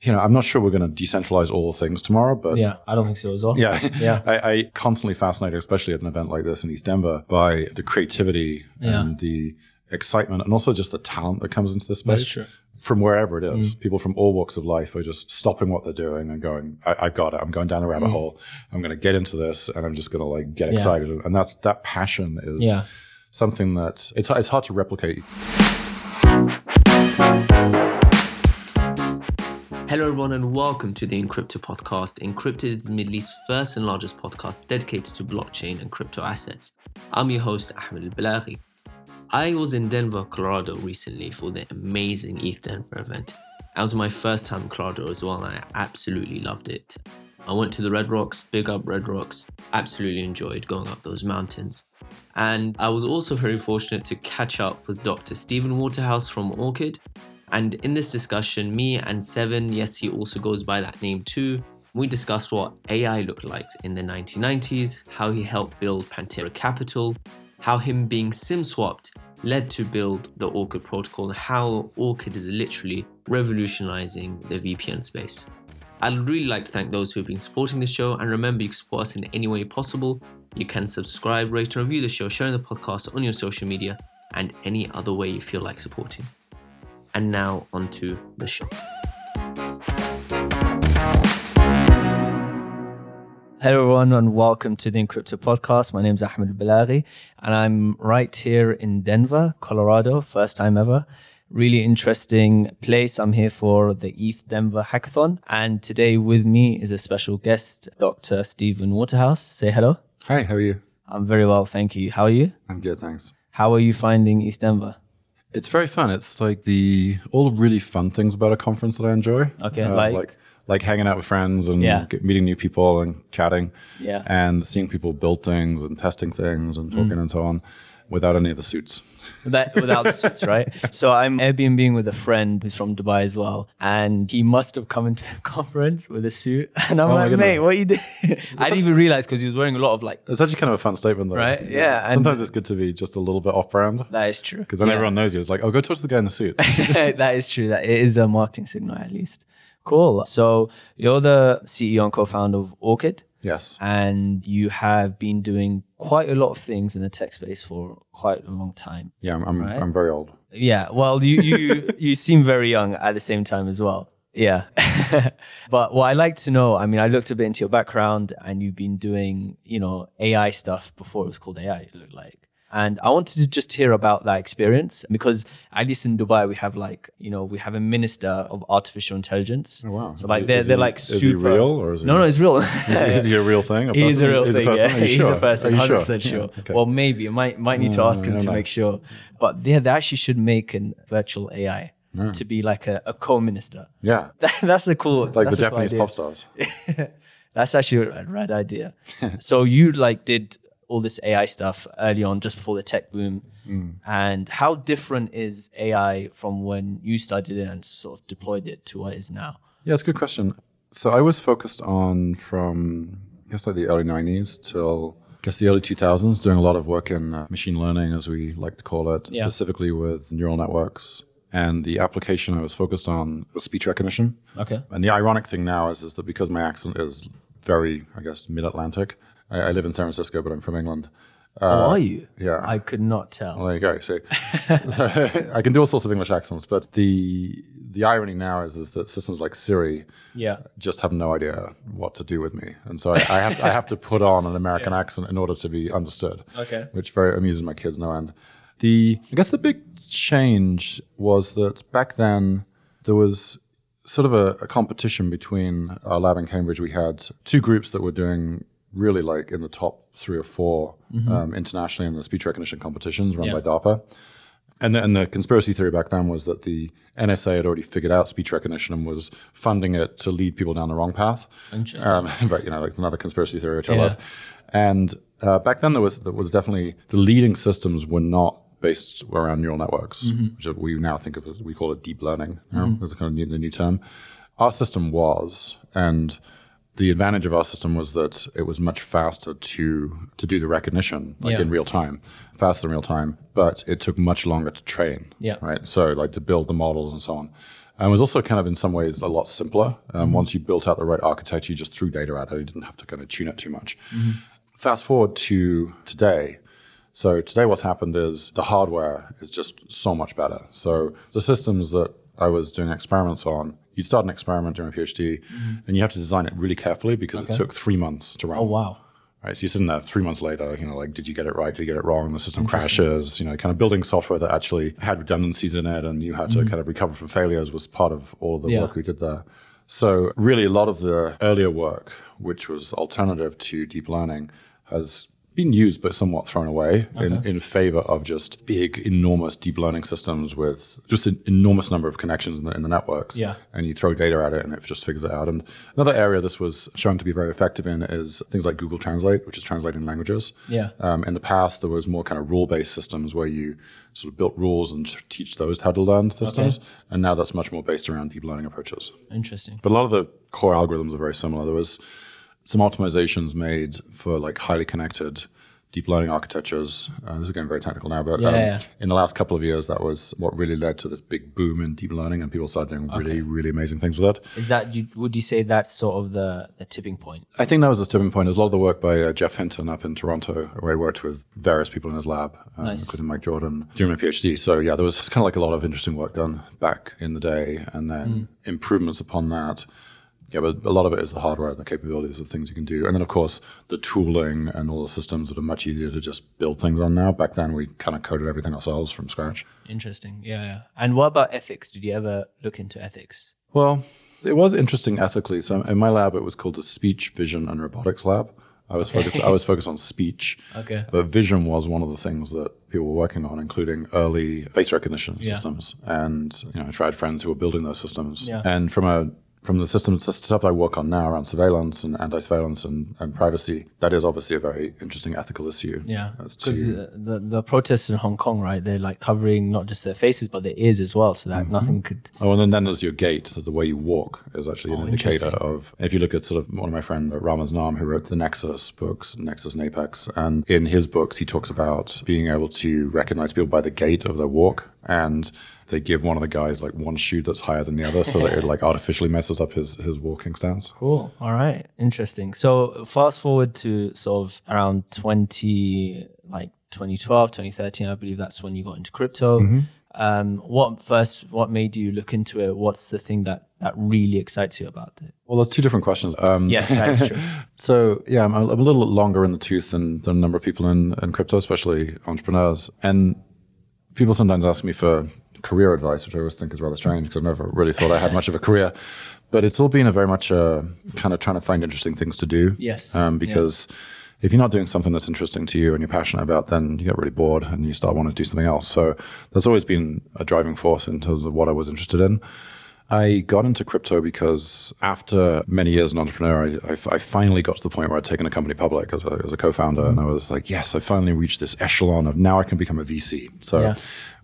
you know, I'm not sure we're going to decentralize all things tomorrow, but Yeah, I don't think so as well. yeah, Yeah. I, I constantly fascinated, especially at an event like this in ETH Denver, by the creativity Yeah. and the excitement, and also just the talent that comes into this space. That's true. Mm. From wherever it is, people from all walks of life are just stopping what they're doing and going, I, "I've got it. I'm going down a rabbit hole. I'm going to get into this, and I'm just going to like get Mm. Yeah. excited." And that's that passion is Yeah. something that it's it's hard to replicate. Hello, everyone, and welcome to the Encryptor podcast. Encrypted is the Middle East's first and largest podcast dedicated to blockchain and crypto assets. I'm your host, Ahmed Al Balaghi. I was in Denver, Colorado recently for the amazing ETH Denver event. That was my first time in Colorado as well, and I absolutely loved it. I went to the Red Rocks, big up Red Rocks, absolutely enjoyed going up those mountains. And I was also very fortunate to catch up with Dr. Steven Waterhouse from Orchid. And in this discussion, me and Seven, yes, he also goes by that name too, we discussed what AI looked like in the 1990s, how he helped build Pantera Capital, how him being SIM swapped led to build the Orchid protocol, and how Orchid is literally revolutionizing the VPN space. I'd really like to thank those who have been supporting the show, and remember you can support us in any way possible. You can subscribe, rate, and review the show, sharing the podcast on your social media, and any other way you feel like supporting. And now onto the show. Hello, everyone, and welcome to the Encryptor podcast. My name is Ahmed Balaghi, and I'm right here in Denver, Colorado. First time ever. Really interesting place. I'm here for the ETH Denver Hackathon, and today with me is a special guest, Dr. Steven Waterhouse. Say hello. Hi, how are you? I'm very well, thank you. How are you? I'm good, thanks. How are you finding ETH Denver? It's very fun. It's like the all the really fun things about a conference that I enjoy. Okay, Uh, like? like like hanging out with friends and Yeah. meeting new people and chatting. Yeah. And seeing people build things and testing things and Mm. talking and so on, without any of the suits. That, without the suits, right? So I'm Airbnb with a friend who's from Dubai as well, and he must have come into the conference with a suit, and I'm Oh like, mate, what are you doing? I didn't even realize because he was wearing a lot of like. It's actually kind of a fun statement, though. Right, yeah, and- Sometimes it's good to be just a little bit off-brand That is true. because then Yeah. everyone knows you. It's like, oh, go talk to the guy in the suit. that is true. That it is a marketing signal at least. Cool. So you're the CEO and co-founder of Orchid, yes. and you have been doing quite a lot of things in the tech space for quite a long time. Yeah, I'm. I'm, Right. I'm very old. Yeah, well, you you you seem very young at the same time as well. Yeah, but what I like to know, I mean, I looked a bit into your background, and you've been doing, you know, AI stuff before it was called AI. It looked like, and I wanted to just hear about that experience because at least in Dubai we have like, you know, we have a minister of artificial intelligence. Oh, wow. So like he- they're is they're he- like is he real or is he- no no it's real. Is, is he a real thing? A He's a real Is he thing. person? Yeah, he's sure? a person. Hundred percent sure. Yeah, okay. Well, maybe you might might need to mm, ask him to know. make sure. But yeah, they actually should make a virtual AI to be like a, a co-minister. yeah, That, that's a cool. like the that's a cool Japanese idea. pop stars. That's actually a rad idea. so you like did all this AI stuff early on, just before the tech boom. Mm. And how different is AI from when you started it and sort of deployed it to what it is now? Yeah, it's a good question. So I was focused on from I guess like the early '90s till I guess the early 2000s, doing a lot of work in uh, machine learning, as we like to call it, Yeah. specifically with neural networks. And the application I was focused on was speech recognition. Okay. And the ironic thing now is, is that because my accent is very, I guess, mid-Atlantic. I, I live in San Francisco, but I'm from England. oh, are uh, you? yeah. I could not tell. Well, there you go. So, I can do all sorts of English accents, but the the irony now is is that systems like Siri yeah. just have no idea what to do with me, and so I, I have I have to put on an American accent in order to be understood. Okay. which very amuses my kids no end. The I guess the big change was that back then there was sort of a, a competition between our lab in Cambridge. We had two groups that were doing really like in the top three or 4 um, internationally in the speech recognition competitions run Yeah. by DARPA. And, and the conspiracy theory back then was that the NSA had already figured out speech recognition and was funding it to lead people down the wrong path. Interesting. Um, but you know, like another conspiracy theory which I love. And uh, back then, there was there was definitely the leading systems were not based around neural networks, Mm-hmm. which we now think of as we call it deep learning. You know, as a kind of new, the new term. Our system was, and the advantage of our system was that it was much faster to to do the recognition, like Yeah. in real time, faster than real time. But it took much longer to train. Yeah. Right. So like to build the models and so on. And it was also kind of in some ways a lot simpler. Um, Once you built out the right architecture, you just threw data at it. You didn't have to kind of tune it too much. Fast forward to today. So today, what's happened is the hardware is just so much better. So the systems that I was doing experiments on, you'd start an experiment during a PhD, mm-hmm. and you have to design it really carefully because it took three months to run. Oh wow. Right, so you're sitting there three months later, you know, like, did you get it right? Did you get it wrong? The system crashes, you know, kind of building software that actually had redundancies in it and you had to mm-hmm. kind of recover from failures was part of all of the Yeah. work we did there. So, really, a lot of the earlier work, which was alternative to deep learning, has been used but somewhat thrown away in, in favor of just big, enormous deep learning systems with just an enormous number of connections in the, in the networks Yeah. and you throw data at it and it just figures it out. And another area this was shown to be very effective in is things like Google Translate, which is translating languages. Yeah. Um, in the past, there was more kind of rule-based systems where you sort of built rules and teach those how to learn systems. And now that's much more based around deep learning approaches. Interesting. But a lot of the core algorithms are very similar. There was some optimizations made for like highly connected deep learning architectures. Uh, this is getting very technical now, but Yeah, um, yeah. in the last couple of years, that was what really led to this big boom in deep learning, and people started doing really, really amazing things with it. Is that you, would you say that's sort of the, the tipping point? I think that was the tipping point. There's a lot of the work by uh, Geoff Hinton up in Toronto, where he worked with various people in his lab, um, Nice. including Mike Jordan, during my PhD. So yeah, there was kind of like a lot of interesting work done back in the day, and then improvements upon that. Yeah, but a lot of it is the hardware and the capabilities of things you can do, and then of course the tooling and all the systems that are much easier to just build things on now. Back then, we kind of coded everything ourselves from scratch. Interesting. Yeah, yeah. And what about ethics? Did you ever look into ethics? Well, it was interesting ethically. So in my lab, it was called the Speech, Vision, and Robotics Lab. I was focused. I was focused on speech. Okay. But vision was one of the things that people were working on, including early face recognition systems. And you know, I tried friends who were building those systems. Yeah. And from a from the systems the stuff I work on now around surveillance and anti-surveillance and, and privacy, that is obviously a very interesting ethical issue. Yeah, because to- the, the protests in Hong Kong, right? They're like covering not just their faces but their ears as well, so that Mm-hmm. nothing could. Oh, and then, then there's your gait. So the way you walk is actually an Oh, indicator of. If you look at sort of one of my friends, Ramez Naam, who wrote the Nexus books, Nexus and Apex, and in his books he talks about being able to recognize people by the gait of their walk, and they give one of the guys like one shoe that's higher than the other, so that it like artificially messes up his his walking stance. Cool. All right. Interesting. So fast forward to sort of around twenty, like 2012, 2013, I believe that's when you got into crypto. Mm-hmm. Um, what first? What made you look into it? What's the thing that that really excites you about it? Well, there's two different questions. Um, Yes, that's true. So yeah, I'm a, I'm a little longer in the tooth than, than a number of people in, in crypto, especially entrepreneurs. And people sometimes ask me for career advice, which I always think is rather strange because I've never really thought I had much of a career. But it's all been a very much uh, kind of trying to find interesting things to do. Yes, Um, yeah. because if you're not doing something that's interesting to you and you're passionate about, then you get really bored and you start wanting to do something else. So that's always been a driving force in terms of what I was interested in. I got into crypto because after many years as an entrepreneur, I, I, I finally got to the point where I'd taken a company public as a, as a co-founder, and I was like, yes, I finally reached this echelon of now I can become a VC. So Yeah.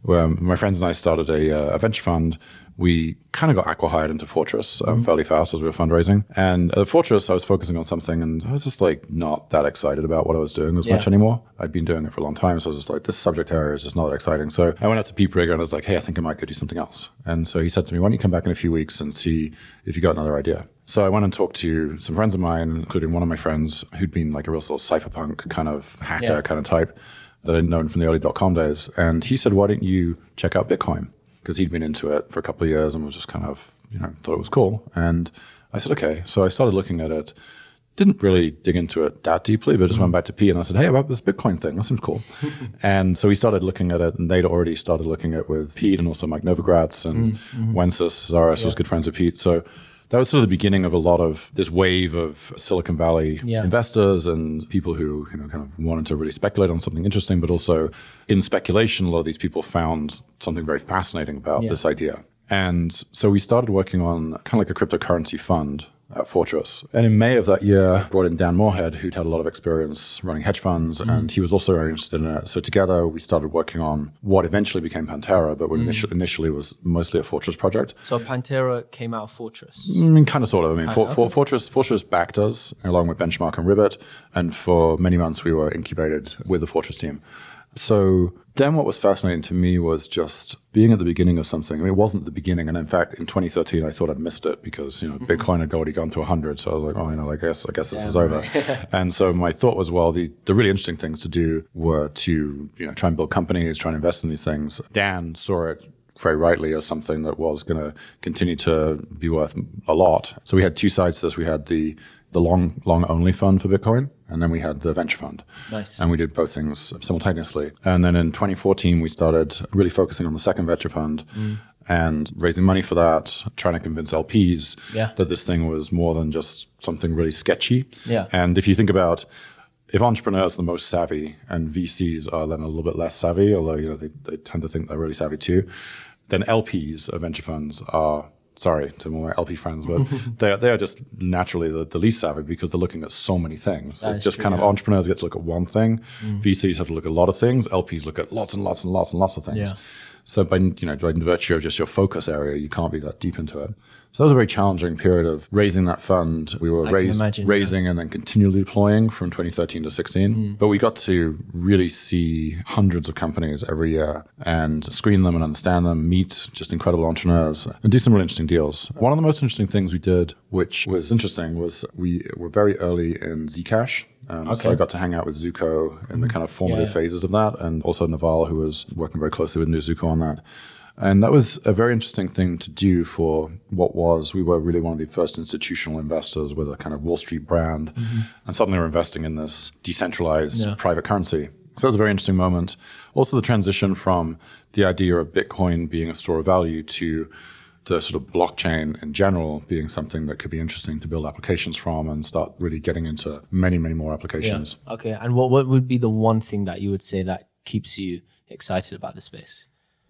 Um, my friends and I started a, uh, a venture fund. We kind of got acqui-hired into Fortress um, fairly fast as we were fundraising. And at Fortress, I was focusing on something, and I was just like not that excited about what I was doing as Yeah. much anymore. I'd been doing it for a long time, so I was just like, this subject area is just not that exciting. So I went out to Pete Briger and I was like, hey, I think I might go do something else. And so he said to me, why don't you come back in a few weeks and see if you got another idea? So I went and talked to some friends of mine, including one of my friends who'd been like a real sort of cypherpunk kind of hacker Yeah. kind of type that I'd known from the early dot com days. And he said, why don't you check out Bitcoin? Because he'd been into it for a couple of years and was just kind of, you know, thought it was cool. And I said, okay. So I started looking at it. Didn't really dig into it that deeply, but just went back to Pete and I said, hey, about this Bitcoin thing, that seems cool. and so we started looking at it, and they'd already started looking at it with Pete and also Mike Novogratz and mm-hmm. Wences Casares was good friends with Pete. So that was sort of the beginning of a lot of this wave of Silicon Valley Yeah. investors and people who you know kind of wanted to really speculate on something interesting, but also in speculation, a lot of these people found something very fascinating about Yeah. this idea. And so we started working on kind of like a cryptocurrency fund at Fortress. And in May of that year, brought in Dan Morehead, who'd had a lot of experience running hedge funds, mm-hmm. and he was also very interested in it. So together we started working on what eventually became Pantera, but what mm. initially, initially was mostly a Fortress project. So Pantera came out of Fortress. Mm, I mean, kind of, sort of. I mean, For, For- Fortress, Fortress backed us along with Benchmark and Ribbit, and for many months we were incubated with the Fortress team. So then what was fascinating to me was just being at the beginning of something. I mean, it wasn't the beginning. And in fact, in 2013, I thought I'd missed it because, you know, Bitcoin had already gone to 100. So I was like, oh, you know, I guess, I guess this is over. and so my thought was, well, the, the really interesting things to do were to, you know, try and build companies, try and invest in these things. Dan saw it very rightly as something that was going to continue to be worth a lot. So we had two sides to this. We had the the long long only fund for Bitcoin, and then we had the venture fund. Nice. And we did both things simultaneously. And then in 2014, we started really focusing on the second venture fund. Mm. And raising money for that, trying to convince LPs Yeah. that this thing was more than just something really sketchy. Yeah. And if you think about if entrepreneurs are the most savvy and VCs are then a little bit less savvy, although you know they, they tend to think they're really savvy too, then LPs of venture funds are sorry to my LP friends, but they are, they are just naturally the, the least savvy because they're looking at so many things. That it's just true, kind of yeah. Mm. entrepreneurs get to look at one thing, VCs have to look at a lot of things, LPs look at lots and lots and lots and lots of things. Yeah. So by you know by virtue of just your focus area, you can't be that deep into it. So that was a very challenging period of raising that fund. We were raised, imagine, yeah. raising and then continually deploying from 2013 to 16. Mm. But we got to really see hundreds of companies every year and screen them and understand them, meet just incredible entrepreneurs, and do some really interesting deals. One of the most interesting things we did, which was interesting, was we were very early in Zcash. Um, So Okay. Mm-hmm. I got to hang out with Zooko in the kind of formative Yeah. phases of that, and also Naval, who was working very closely with New Zooko on that. And that was a very interesting thing to do for what was, we were really one of the first institutional investors with a kind of Wall Street brand. And suddenly we're investing in this decentralized Mm-hmm. Yeah. private currency. So that was a very interesting moment. Also, the transition from the idea of Bitcoin being a store of value to the sort of blockchain in general being something that could be interesting to build applications from and start really getting into many, many more applications. Okay. And what, what would be the one thing that you would say that keeps you excited about the space?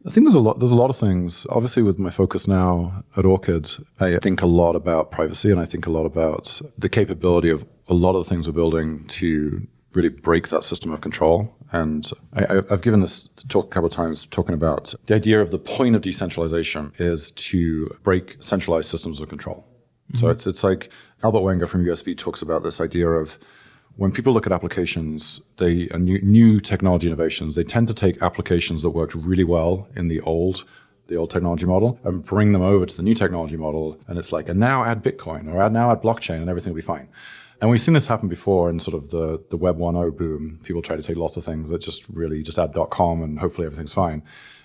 I think there's a lot. There's a lot of things. Obviously, with my focus now at Orchid, I think a lot about privacy, and I think a lot about the capability of a lot of the things we're building to really break that system of control. And I, I've given this talk a couple of times, talking about the idea of the point of decentralization is to break centralized systems of control. So mm-hmm. it's it's like Albert Wenger from USV talks about this idea of when people look at applications, they uh, new, new technology innovations, they tend to take applications that worked really well in the old the old technology model and bring them over to the new technology model. And it's like, and now add Bitcoin or add now add blockchain and everything will be fine. And we've seen this happen before in sort of the, the Web 1.0 boom. People try to take lots of things that just really just add .com and hopefully everything's fine.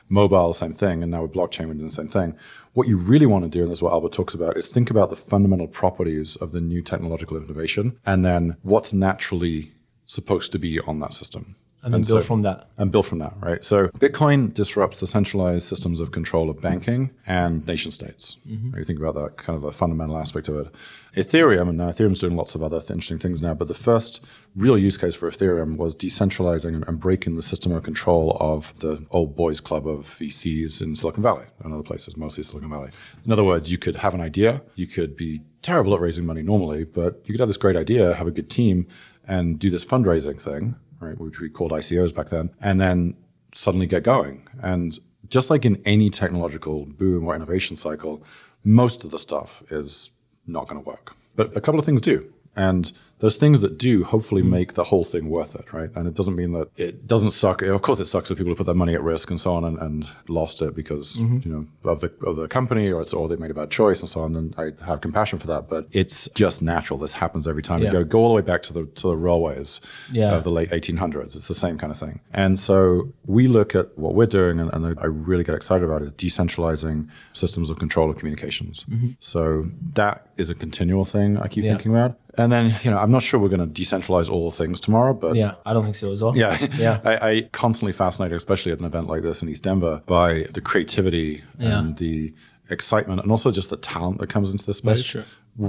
Mobile, same thing. And now with blockchain, we're doing the same thing. What you really want to do, and this is what Albert talks about, is think about the fundamental properties of the new technological innovation and then what's naturally supposed to be on that system. And then build from that. And build from that, right? So Bitcoin disrupts the centralized systems of control of banking and nation states. Mm-hmm. You think about that kind of a fundamental aspect of it. Ethereum, and now Ethereum's doing lots of other th- interesting things now, but the first real use case for Ethereum was decentralizing and, and breaking the system of control of the old boys club of VCs in Silicon Valley and other places, mostly Silicon Valley. In other words, you could have an idea, you could be terrible at raising money normally, but you could have this great idea, have a good team, and do this fundraising thing, right, which we called ICOs back then, and then suddenly get going. And just like in any technological boom or innovation cycle, most of the stuff is not going to work. But a couple of things do. And those things that do hopefully mm. make the whole thing worth it, right? And it doesn't mean that it doesn't suck. Of course, it sucks for people put their money at risk and so on and, and lost it because mm-hmm. you know of the of the company or it's, or they made a bad choice and so on. And I have compassion for that, but it's just natural. This happens every time. Yeah. You go go all the way back to the to the railways Yeah. of the late 1800s. It's the same kind of thing. And so we look at what we're doing, and, and I really get excited about it, is decentralizing systems of control of communications. So that is a continual thing I keep Mm-hmm. Yeah. thinking about. And then, you know, I'm not sure we're going to decentralize all the things tomorrow, but Yeah, I don't think so as well. yeah, Yeah. I, I constantly fascinated, especially at an event like this in ETH Denver, by the creativity Yeah. and the excitement, and also just the talent that comes into this space.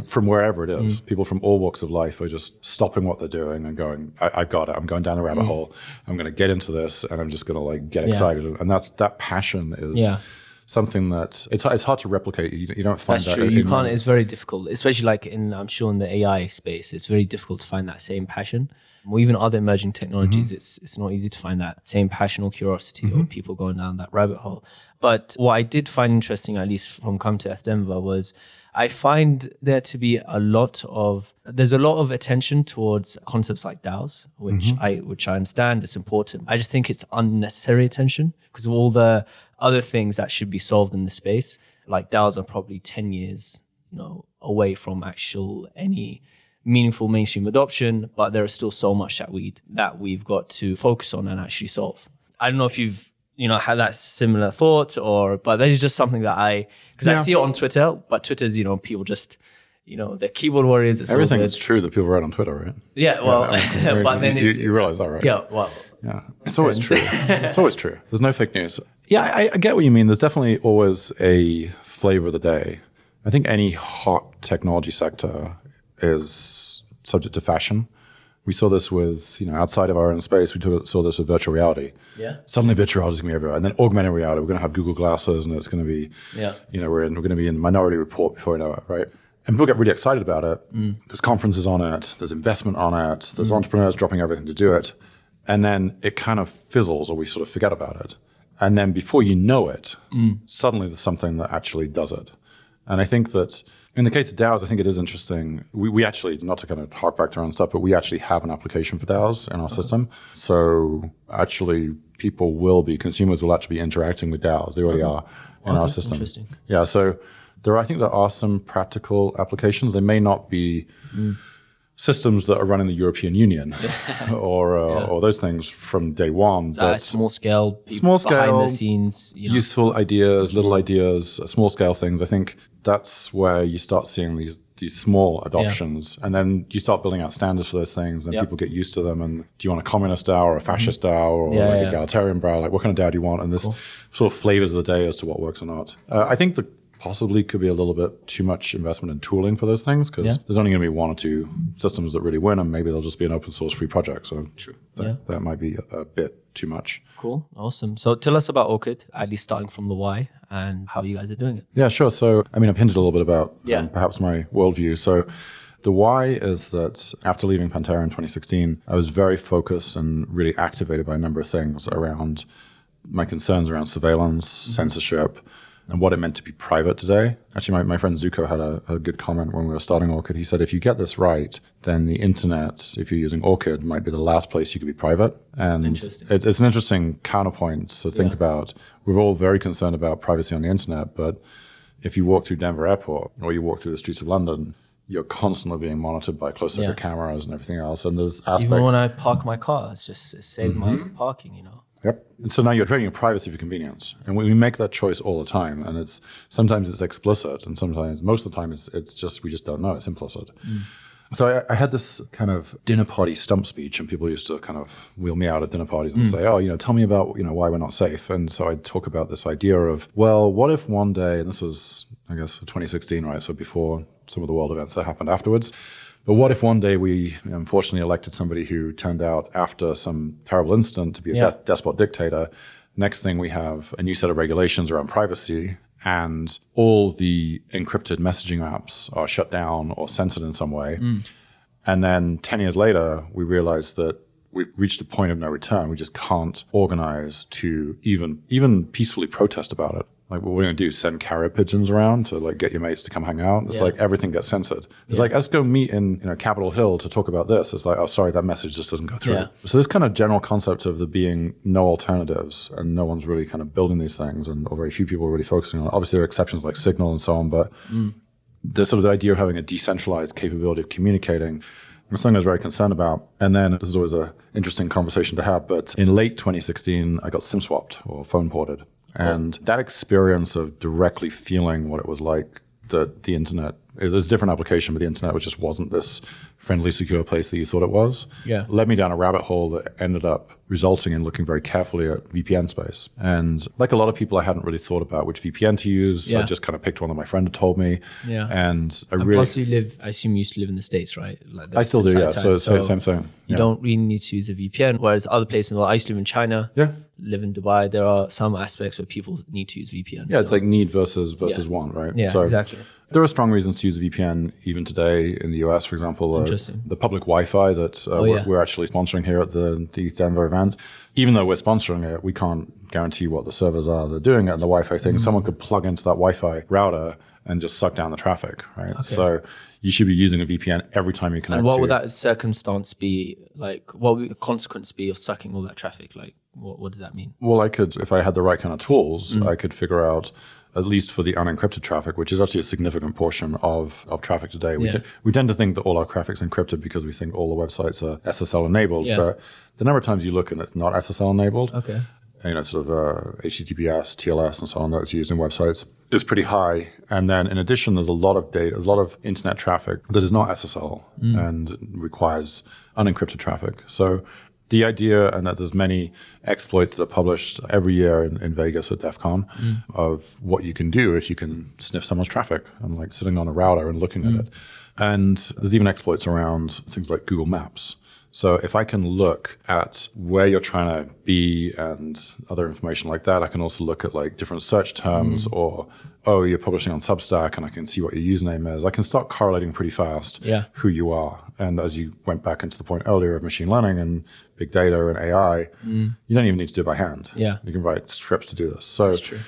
From wherever it is. Mm. people from all walks of life are just stopping what they're doing and going, I, "I've got it. I'm going down a rabbit hole. I'm going to get into this, and I'm just going to like get Mm. Yeah. excited." And that's that passion is Yeah. something that it's it's hard to replicate. You, you don't find That's that. true. in- You can't. It's very difficult, especially like in I'm sure in the AI space, it's very difficult to find that same passion. Or even other emerging technologies, Mm-hmm. it's it's not easy to find that same passion or curiosity or people going down that rabbit hole. But what I did find interesting, at least from Come to Earth Denver, was I find there to be a lot of there's a lot of attention towards concepts like DAOs, which mm-hmm. I which I understand is important. I just think it's unnecessary attention because of all the other things that should be solved in the space. Like DAOs are probably ten years, you know, away from actual any meaningful mainstream adoption, but there is still so much that we that we've got to focus on and actually solve. I don't know if you've you know had that similar thought or but that is just something that I because Yeah. I see it on Twitter, but Twitter's you know people just you know they're keyboard warriors. It's Everything is true that people write on Twitter, right? yeah, well, Very- but then you, it's you realize that, right? yeah, well, Yeah, it's always true. it's always true. There's no fake news. Yeah, I, I get what you mean. There's definitely always a flavor of the day. I think any hot technology sector is subject to fashion. We saw this with, you know, outside of our own space, we took- saw this with virtual reality. Yeah. Suddenly virtual reality is going to be everywhere. And then augmented reality, we're going to have Google Glasses and it's going to be, Yeah. you know, we're, in, we're going to be in Minority Report before you know it, right? And people get really excited about it. Mm. There's conferences on it, there's investment on it, there's mm. entrepreneurs dropping everything to do it. And then it kind of fizzles or we sort of forget about it. And then before you know it, mm. suddenly there's something that actually does it. And I think that in the case of DAOs, I think it is interesting. We, we actually, not to kind of hark back to our own stuff, but we actually have an application for DAOs in our system. So actually, people will be, consumers will actually be interacting with DAOs. They already are in our system. interesting. Yeah. So there, I think there are some practical applications. They may not be mm. Systems that are run in the European Union or, uh, or those things from day one. uh, but small scale, Small behind scale, the scenes, you know. useful ideas, little ideas, small scale things. I think that's where you start seeing these these small adoptions, and then you start building out standards for those things, and Yeah. people get used to them. And do you want a communist DAO or a fascist DAO or Yeah, like yeah. egalitarian DAO? Like what kind of DAO do you want? And there's sort of flavors of the day as to what works or not. Uh, I think that possibly could be a little bit too much investment in tooling for those things because Yeah. there's only going to be one or two systems that really win, and maybe they'll just be an open source free project. So True. That, Yeah. that might be a, a bit too much. Cool, awesome. So tell us about Orchid, at least starting from the why and how you guys are doing it. Yeah, sure. So, I mean, I've hinted a little bit about Yeah. um, perhaps my worldview. So, the why is that after leaving Pantera in 2016, I was very focused and really activated by a number of things around my concerns around surveillance, censorship, and what it meant to be private today. Actually, my, my friend Zooko had a, a good comment when we were starting Orchid. He said, if you get this right, then the internet, if you're using Orchid, might be the last place you could be private. And Interesting. it's, an interesting counterpoint to think Yeah. about. We're all very concerned about privacy on the internet, but if you walk through Denver Airport or you walk through the streets of London, you're constantly being monitored by close Yeah. cameras and everything else. And there's aspects. Even when I park my car, it's just it saved my Mm-hmm. parking, you know. Yep. And so now you're trading your privacy for convenience, and we we make that choice all the time. And it's sometimes it's explicit, and sometimes most of the time it's it's just we just don't know. It's implicit. Mm. So I, I had this kind of dinner party stump speech, and people used to kind of wheel me out at dinner parties and mm. say, "Oh, you know, tell me about you know why we're not safe." And so I'd talk about this idea of, well, what if one day, and this was I guess 2016, right? So before some of the world events that happened afterwards. But what if one day we unfortunately elected somebody who turned out after some terrible incident to be a Yeah. de- despot dictator? Next thing we have a new set of regulations around privacy, and all the encrypted messaging apps are shut down or censored in some way. Mm. And then 10 years later, we realize that we've reached a point of no return. We just can't organize to even even peacefully protest about it. Like what we're going to do, send carrier pigeons around to like get your mates to come hang out. It's Yeah. like everything gets censored. It's like let's go meet in you know Capitol Hill to talk about this. It's like oh sorry that message just doesn't go through. Yeah. So this kind of general concept of there being no alternatives and no one's really kind of building these things and or very few people are really focusing on it. Obviously there are exceptions like Signal and so on, but mm. the sort of the idea of having a decentralized capability of communicating was something I was very concerned about. And then this is always an interesting conversation to have. But in late 2016, I got SIM swapped or phone ported. And that experience of directly feeling what it was like that the internet is a different application, but the internet which just wasn't this friendly, secure place that you thought it was. Yeah. Led me down a rabbit hole that ended up resulting in looking very carefully at VPN space. And like a lot of people, I hadn't really thought about which VPN to use. So I just kind of picked one that my friend had told me. Yeah. And I And really. plus, you live. I assume you used to live in the states, right? Like I still do, yeah. So, time. so same thing. You Yeah. don't really need to use a VPN. Whereas other places the world, I used to live in China. Yeah. Live in Dubai. There are some aspects where people need to use VPN. Yeah, so- it's like need versus versus want, right? Yeah, exactly. There are strong reasons to use a VPN even today in the US, for example. uh, the public Wi-Fi that uh, we're, yeah. we're actually sponsoring here at the, the Denver event. Even though we're sponsoring it, we can't guarantee what the servers are that are doing it and the Wi-Fi thing. Mm. Someone could plug into that Wi-Fi router and just suck down the traffic, right? So you should be using a VPN every time you connect. And what would that circumstance be like? What would the consequence be of sucking all that traffic? Like, what, what does that mean? Well, I could, if I had the right kind of tools, Mm. I could figure out, at least for the unencrypted traffic, which is actually a significant portion of, of traffic today. We, Yeah. te- we tend to think that all our traffic's encrypted because we think all the websites are SSL enabled, Yeah. but the number of times you look and it's not SSL enabled, Okay. you know, sort of uh, HTTPS, TLS, and so on that's used in websites is pretty high. And then in addition, there's a lot of data, there's a lot of internet traffic that is not SSL and requires unencrypted traffic. So the idea, and that there's many exploits that are published every year in, in Vegas at DEF CON mm. of what you can do if you can sniff someone's traffic and like sitting on a router and looking at mm. it. And there's even exploits around things like Google Maps. So if I can look at where you're trying to be and other information like that, I can also look at like different search terms mm. or oh, you're publishing on Substack and I can see what your username is. I can start correlating pretty fast Yeah. who you are. And as you went back into the point earlier of machine learning and big data and AI, mm. you don't even need to do it by hand. Yeah. You can write scripts to do this. So true.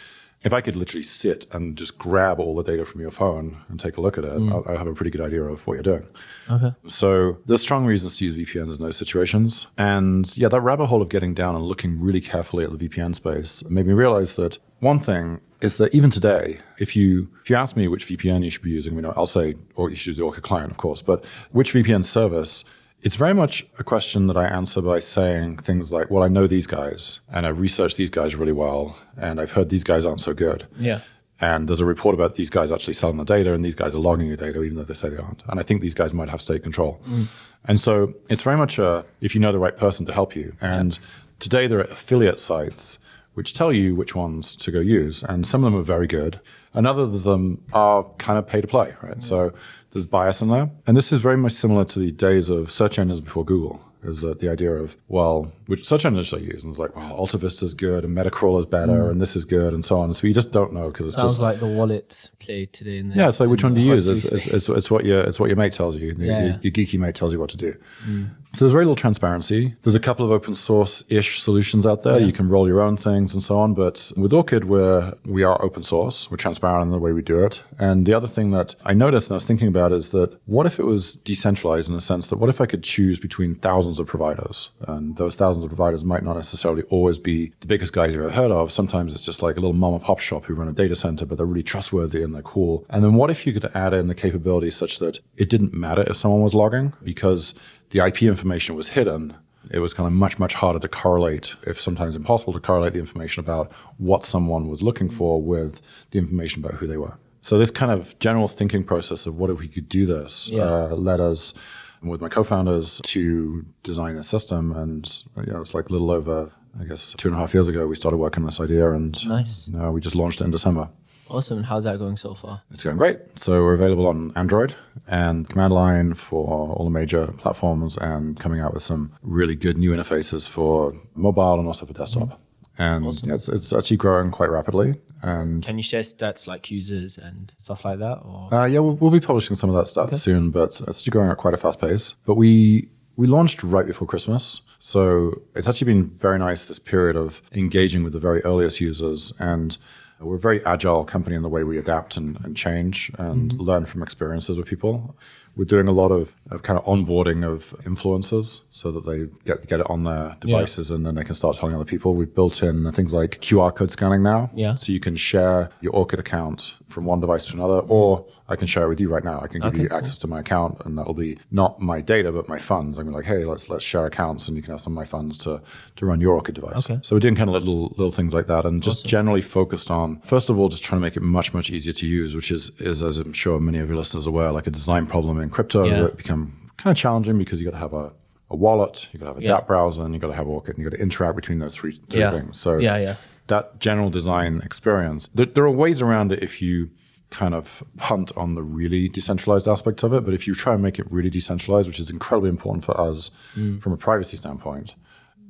If I could literally sit and just grab all the data from your phone and take a look at it, mm. I'll, I'll have a pretty good idea of what you're doing. Okay. So there's strong reasons to use VPNs in those situations. And yeah, that rabbit hole of getting down and looking really carefully at the VPN space made me realize that one thing is that even today, if you if you ask me which VPN you should be using, you know, I'll say, or you should use the Orchid client, of course, but which VPN service, it's very much a question that I answer by saying things like, well, I know these guys and I've researched these guys really well, and I've heard these guys aren't so good. Yeah. And there's a report about these guys actually selling the data, and these guys are logging your data, even though they say they aren't. And I think these guys might have state control. Mm. And so it's very much a, if you know the right person to help you. And today there are affiliate sites which tell you which ones to go use. And some of them are very good, and others of them are kind of pay to play, right? Mm. So there's bias in there. And this is very much similar to the days of search engines before Google. Is that the idea of well, which search engines should I use? And it's like, well, AltaVista is good, and Metacrawler is better, mm. and this is good, and so on. So you just don't know because it's Sounds just like the wallet play today. In the, yeah, it's like which one do you use? It's, it's, it's, what your it's what your mate tells you. Your, Yeah. your, your geeky mate tells you what to do. Mm. So there's very little transparency. There's a couple of open source ish solutions out there. You can roll your own things and so on. But with Orchid, we're we are open source. We're transparent in the way we do it. And the other thing that I noticed and I was thinking about is that what if it was decentralized in the sense that what if I could choose between thousands of providers, and those thousands of providers might not necessarily always be the biggest guys you've ever heard of. Sometimes it's just like a little mom and pop shop who run a data center, but they're really trustworthy and they're cool. And then what if you could add in the capability such that it didn't matter if someone was logging because the IP information was hidden. It was kind of much, much harder to correlate, if sometimes impossible to correlate the information about what someone was looking for with the information about who they were. So this kind of general thinking process of what if we could do this Yeah. uh, led us with my co-founders to design the system. And you know, it's like a little over, I guess, two and a half years ago, we started working on this idea, and Nice. you know, we just launched it in December. Awesome. And how's that going so far? It's going great. So we're available on Android and command line for all the major platforms and coming out with some really good new interfaces for mobile and also for desktop. And yeah, it's, it's actually growing quite rapidly. And Can you share stats like users and stuff like that? Or uh, yeah, we'll, we'll be publishing some of that stuff soon, but it's actually growing at quite a fast pace. But we we launched right before Christmas, so it's actually been very nice this period of engaging with the very earliest users and. We're a very agile company in the way we adapt and, and change and learn from experiences with people. We're doing a lot of, of kind of onboarding of influencers so that they get get it on their devices and then they can start telling other people. We've built in things like QR code scanning now. Yeah. So you can share your Orchid account from one device to another, or I can share it with you right now. I can give you access to my account, and that'll be not my data, but my funds. I'm like, hey, let's let's share accounts, and you can have some of my funds to to run your Orchid device. Okay. So we're doing kind of little little things like that, and just generally focused on first of all, just trying to make it much much easier to use, which is is as I'm sure many of your listeners are aware, like a design problem in crypto Yeah. that become kind of challenging because you got to have a a wallet, you got to have a Yeah. dApp browser, and you got to have Orchid, and you got to interact between those three three Yeah. things. So Yeah, yeah. that general design experience. There, there are ways around it if you kind of punt on the really decentralized aspect of it, but if you try and make it really decentralized, which is incredibly important for us Mm. from a privacy standpoint,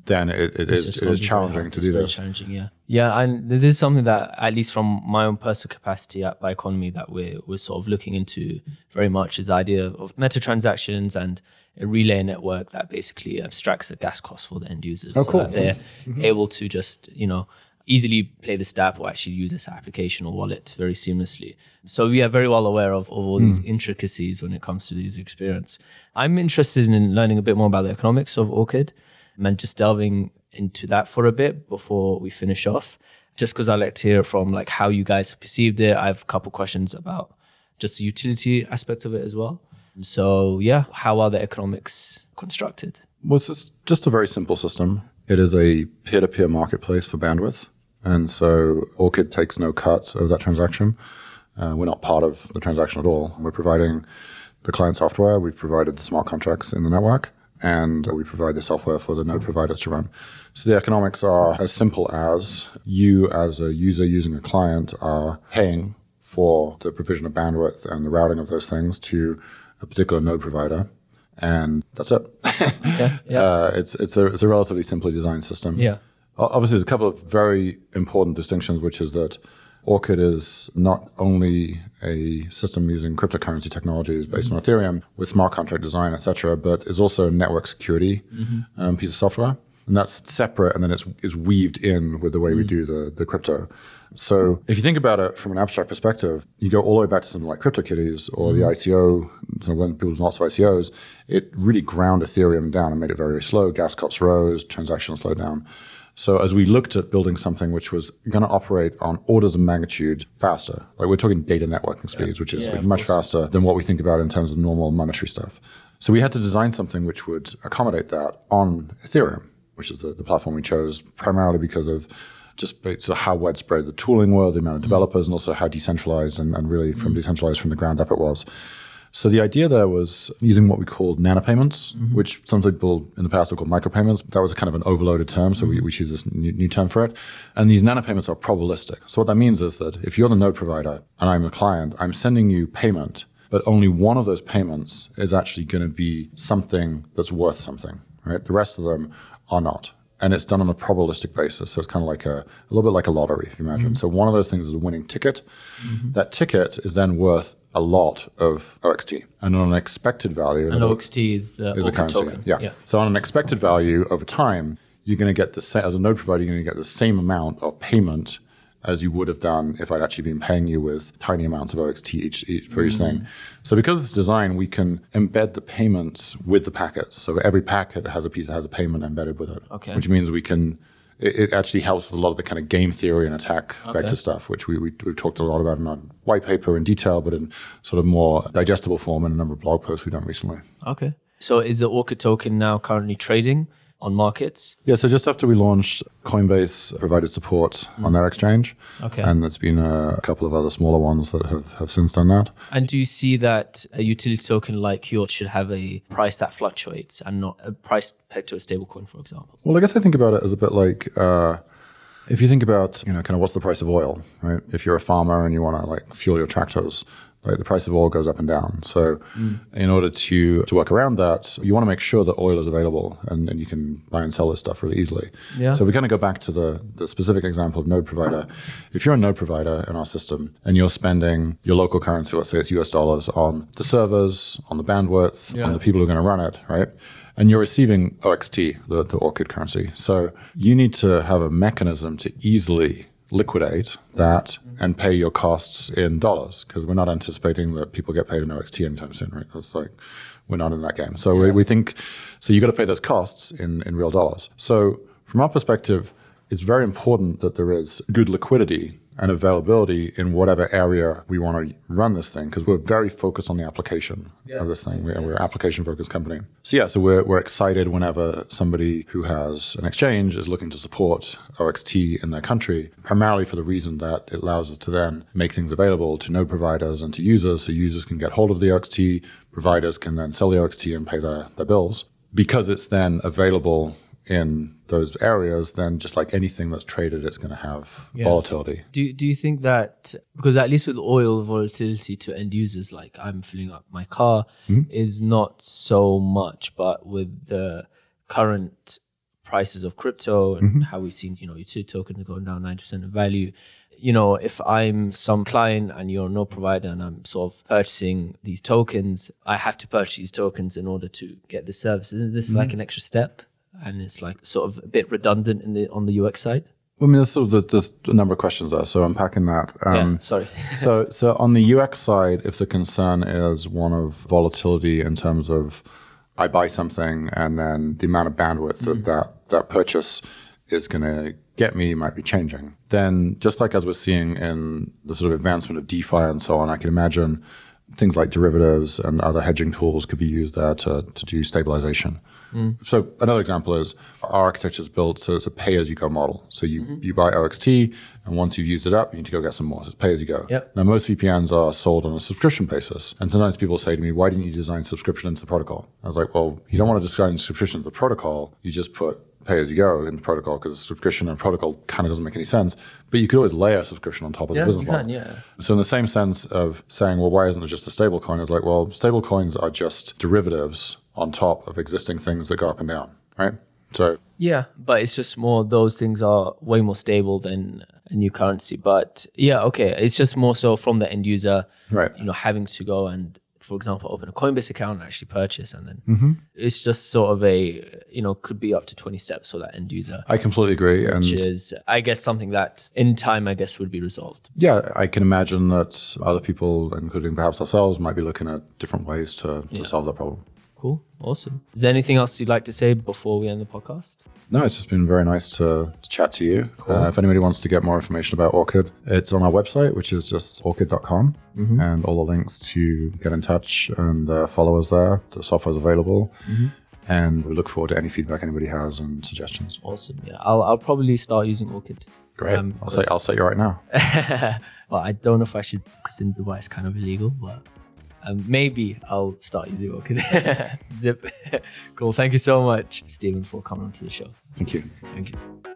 then it, it, is, it gonna is challenging to It's do this. Challenging, yeah, yeah, and this is something that, at least from my own personal capacity at Biconomy, that we're we're sort of looking into very much is the idea of meta transactions and a relay network that basically abstracts the gas cost for the end users. Oh, so that they're mm-hmm. able to just you know easily play this app or actually use this application or wallet very seamlessly. So we are very well aware of, of all these hmm. intricacies when it comes to the user experience. I'm interested in learning a bit more about the economics of Orchid and then just delving into that for a bit before we finish off. Just because I like to hear from like how you guys have perceived it. I have a couple questions about just the utility aspect of it as well. So yeah, how are the economics constructed? Well, it's just, a very simple system. It is a peer to peer marketplace for bandwidth. And so Orchid takes no cut of that transaction. Uh, we're not part of the transaction at all. We're providing the client software, we've provided the smart contracts in the network, and we provide the software for the node providers to run. So the economics are as simple as you, as a user using a client, are paying for the provision of bandwidth and the routing of those things to a particular node provider. And that's it. Okay. Yeah. Uh, it's it's a it's a relatively simply designed system. Yeah. Obviously, there's a couple of very important distinctions, which is that Orchid is not only a system using cryptocurrency technologies based on Ethereum with smart contract design, etc., but is also a network security mm-hmm. um, piece of software, and that's separate, and then it's is weaved in with the way we mm. do the the crypto. So if you think about it from an abstract perspective, you go all the way back to something like CryptoKitties or the mm-hmm. ICO. So when people do lots of ICOs, it really ground Ethereum down and made it very, very slow. Gas costs rose, transactions slowed down. So as we looked at building something which was going to operate on orders of magnitude faster, like we're talking data networking speeds, which is Yeah, much course. faster than what we think about in terms of normal monetary stuff. So we had to design something which would accommodate that on Ethereum, which is the, the platform we chose primarily because of just how widespread the tooling were, the amount of mm-hmm. developers, and also how decentralized and, and really from mm-hmm. decentralized from the ground up it was. So the idea there was using what we called nanopayments, mm-hmm. which some people in the past have called micropayments. That was kind of an overloaded term, so we, mm-hmm. we choose this new, new term for it. And these nanopayments are probabilistic. So what that means is that if you're the node provider and I'm a client, I'm sending you payment, but only one of those payments is actually going to be something that's worth something, right? The rest of them are not. And it's done on a probabilistic basis. So it's kind of like a, a little bit like a lottery, if you imagine. Mm-hmm. So one of those things is a winning ticket. That ticket is then worth a lot of OXT. And on an expected value, And OXT is the is a currency. token. Yeah. So on an expected value over time, you're going to get the same as a node provider. You're going to get the same amount of payment as you would have done if I'd actually been paying you with tiny amounts of OXT each, each for each Mm-hmm. thing. So because of this design, we can embed the payments with the packets. So every packet has a piece that has a payment embedded with it. Okay. Which means we can. It, it actually helps with a lot of the kind of game theory and attack vector stuff, which we, we we've talked a lot about in our white paper in detail, but in sort of more digestible form in a number of blog posts we've done recently. Okay. So is the Orchid token now currently trading on markets? Yeah, so just after we launched, Coinbase provided support on their exchange. Okay. And there's been a couple of other smaller ones that have, have since done that. And do you see that a utility token like yours should have a price that fluctuates and not a price pegged to a stablecoin, for example? Well, I guess I think about it as a bit like uh, if you think about, you know, kind of what's the price of oil, right? If you're a farmer and you want to like fuel your tractors, like the price of oil goes up and down. So mm. in order to, to work around that, you want to make sure that oil is available and, and you can buy and sell this stuff really easily. Yeah. So we kind of go back to the, the specific example of node provider. If you're a node provider in our system and you're spending your local currency, let's say it's US dollars, on the servers, on the bandwidth, Yeah. on the people who are going to run it, right? And you're receiving OXT, the, the Orchid currency. So you need to have a mechanism to easily liquidate that and pay your costs in dollars because we're not anticipating that people get paid in OXT anytime soon, right? That's like, we're not in that game. So we, we think, so you got to pay those costs in, in real dollars. So from our perspective, it's very important that there is good liquidity and availability in whatever area we want to run this thing because we're very focused on the application of this thing. We're, we're an application focused company. So, yeah, so we're, we're excited whenever somebody who has an exchange is looking to support OXT in their country, primarily for the reason that it allows us to then make things available to node providers and to users so users can get hold of the OXT, providers can then sell the OXT and pay their, their bills. Because it's then available in those areas, then just like anything that's traded, it's going to have volatility. Do do you think that because at least with oil volatility to end users, like I'm filling up my car, hmm? is not so much, but with the current prices of crypto and mm-hmm. how we've seen, you know, utility tokens going down 90% in value. You know, if I'm some client and you're node provider and I'm sort of purchasing these tokens, I have to purchase these tokens in order to get the service. Isn't this mm-hmm. like an extra step? And it's like sort of a bit redundant in the on the UX side. I mean, there's sort of the, there's a number of questions there, so unpacking that. Um, yeah, sorry. so, so on the UX side, if the concern is one of volatility in terms of I buy something and then the amount of bandwidth that that, that purchase is going to get me might be changing, then just like as we're seeing in the sort of advancement of DeFi and so on, I can imagine things like derivatives and other hedging tools could be used there to, to do stabilization. Mm. So another example is our architecture is built so it's a pay-as-you-go model. So you, mm-hmm. you buy OXT, and once you've used it up, you need to go get some more. So it's pay-as-you-go. Yep. Now most VPNs are sold on a subscription basis, and sometimes people say to me, "Why didn't you design subscription into the protocol?" I was like, "Well, you don't want to design subscription into the protocol. You just put pay-as-you-go in the protocol because subscription and protocol kind of doesn't make any sense. But you could always layer subscription on top of the business model. yeah. So in the same sense of saying, well, why isn't there just a stable coin? It's like, well, stable coins are just derivatives on top of existing things that go up and down, right? So Yeah, but it's just more those things are way more stable than a new currency. But yeah, okay, it's just more so from the end user, Right. You know, having to go and, for example, open a Coinbase account and actually purchase, and then mm-hmm. it's just sort of a you know could be up to twenty steps for that end user, I completely agree. And which is I guess something that in time I guess would be resolved. yeah, I can imagine that other people, including perhaps ourselves, might be looking at different ways to, to solve that problem. Cool, awesome. Is there anything else you'd like to say before we end the podcast? No, it's just been very nice to, to chat to you. Uh, if anybody wants to get more information about Orchid, it's on our website, which is just orchid.com, and all the links to get in touch and uh, follow us there. The software is available, and we look forward to any feedback anybody has and suggestions. Awesome. Yeah, I'll I'll probably start using Orchid. Great. Um, I'll say I'll say you right now. well, I don't know if I should because in Dubai it's kind of illegal, but um, maybe I'll start using Orchid. Zip. cool. Thank you so much, Steven, for coming onto the show. Thank you. Thank you.